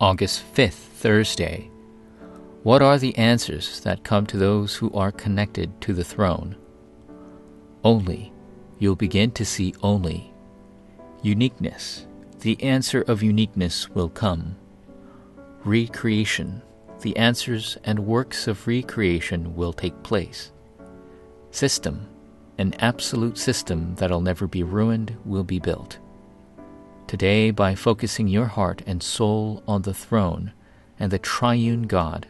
August 5th, Thursday. What are the answers that come to those who are connected to the throne? Only. You'll begin to see only. Uniqueness. The answer of uniqueness will come. Recreation. The answers and works of recreation will take place. System. An absolute system that'll never be ruined will be built. Today, by focusing your heart and soul on the throne and the triune God,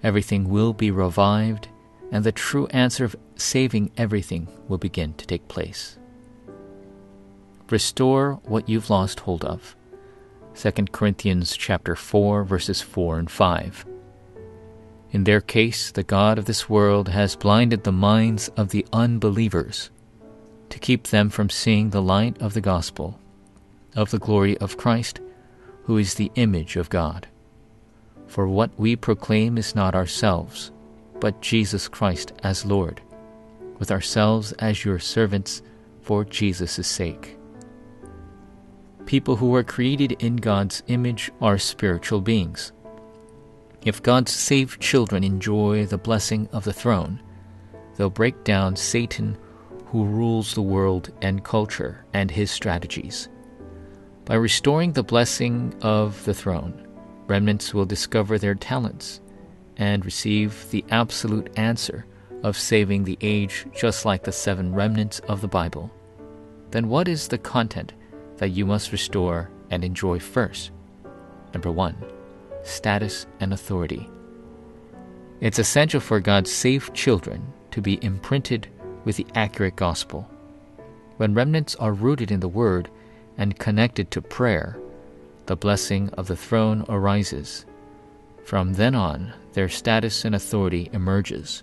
everything will be revived, and the true answer of saving everything will begin to take place. Restore what you've lost hold of. 2 Corinthians chapter 4 verses 4 and 5. In their case, the God of this world has blinded the minds of the unbelievers to keep them from seeing the light of the gospel of the glory of Christ, who is the image of God. For what we proclaim is not ourselves, but Jesus Christ as Lord, with ourselves as your servants for Jesus' sake. People who are created in God's image are spiritual beings. If God's saved children enjoy the blessing of the throne, they'll break down Satan who rules the world and culture and his strategies. By restoring the blessing of the throne, remnants will discover their talents and receive the absolute answer of saving the age, just like the seven remnants of the Bible. Then, what is the content that you must restore and enjoy first? Number one, status and authority. It's essential for God's saved children to be imprinted with the accurate gospel. When remnants are rooted in the Word, and connected to prayer, the blessing of the throne arises. From then on, their status and authority emerges.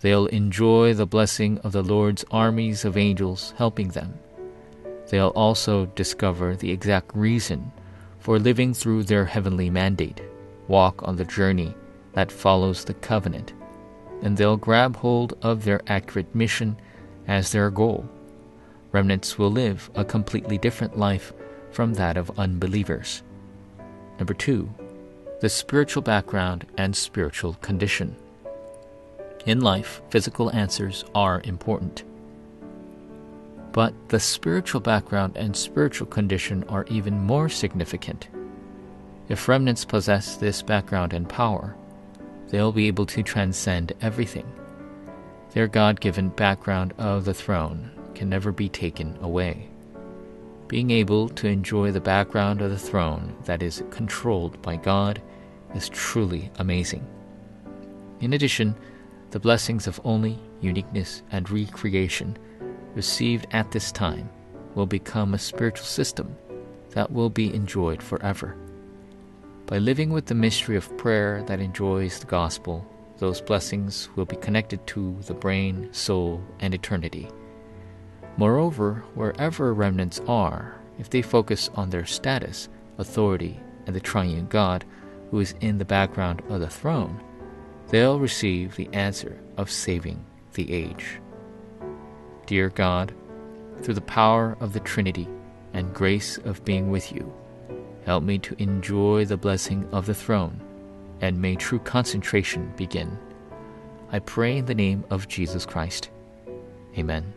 They'll enjoy the blessing of the Lord's armies of angels helping them. They'll also discover the exact reason for living through their heavenly mandate, walk on the journey that follows the covenant, and they'll grab hold of their accurate mission as their goal remnants will live a completely different life from that of unbelievers. Number two, the spiritual background and spiritual condition. In life, physical answers are important. But the spiritual background and spiritual condition are even more significant. If remnants possess this background and power, they'll be able to transcend everything. Their God given background of the throne can never be taken away. Being able to enjoy the background of the throne that is controlled by God is truly amazing. In addition, the blessings of only, uniqueness, and recreation received at this time will become a spiritual system that will be enjoyed forever. By living with the mystery of prayer that enjoys the gospel, those blessings will be connected to the brain, soul, and eternity Moreover, wherever remnants are, if they focus on their status, authority, and the triune God who is in the background of the throne, they'll receive the answer of saving the age. Dear God, through the power of the Trinity and grace of being with you, help me to enjoy the blessing of the throne, and may true concentration begin. I pray in the name of Jesus Christ. Amen.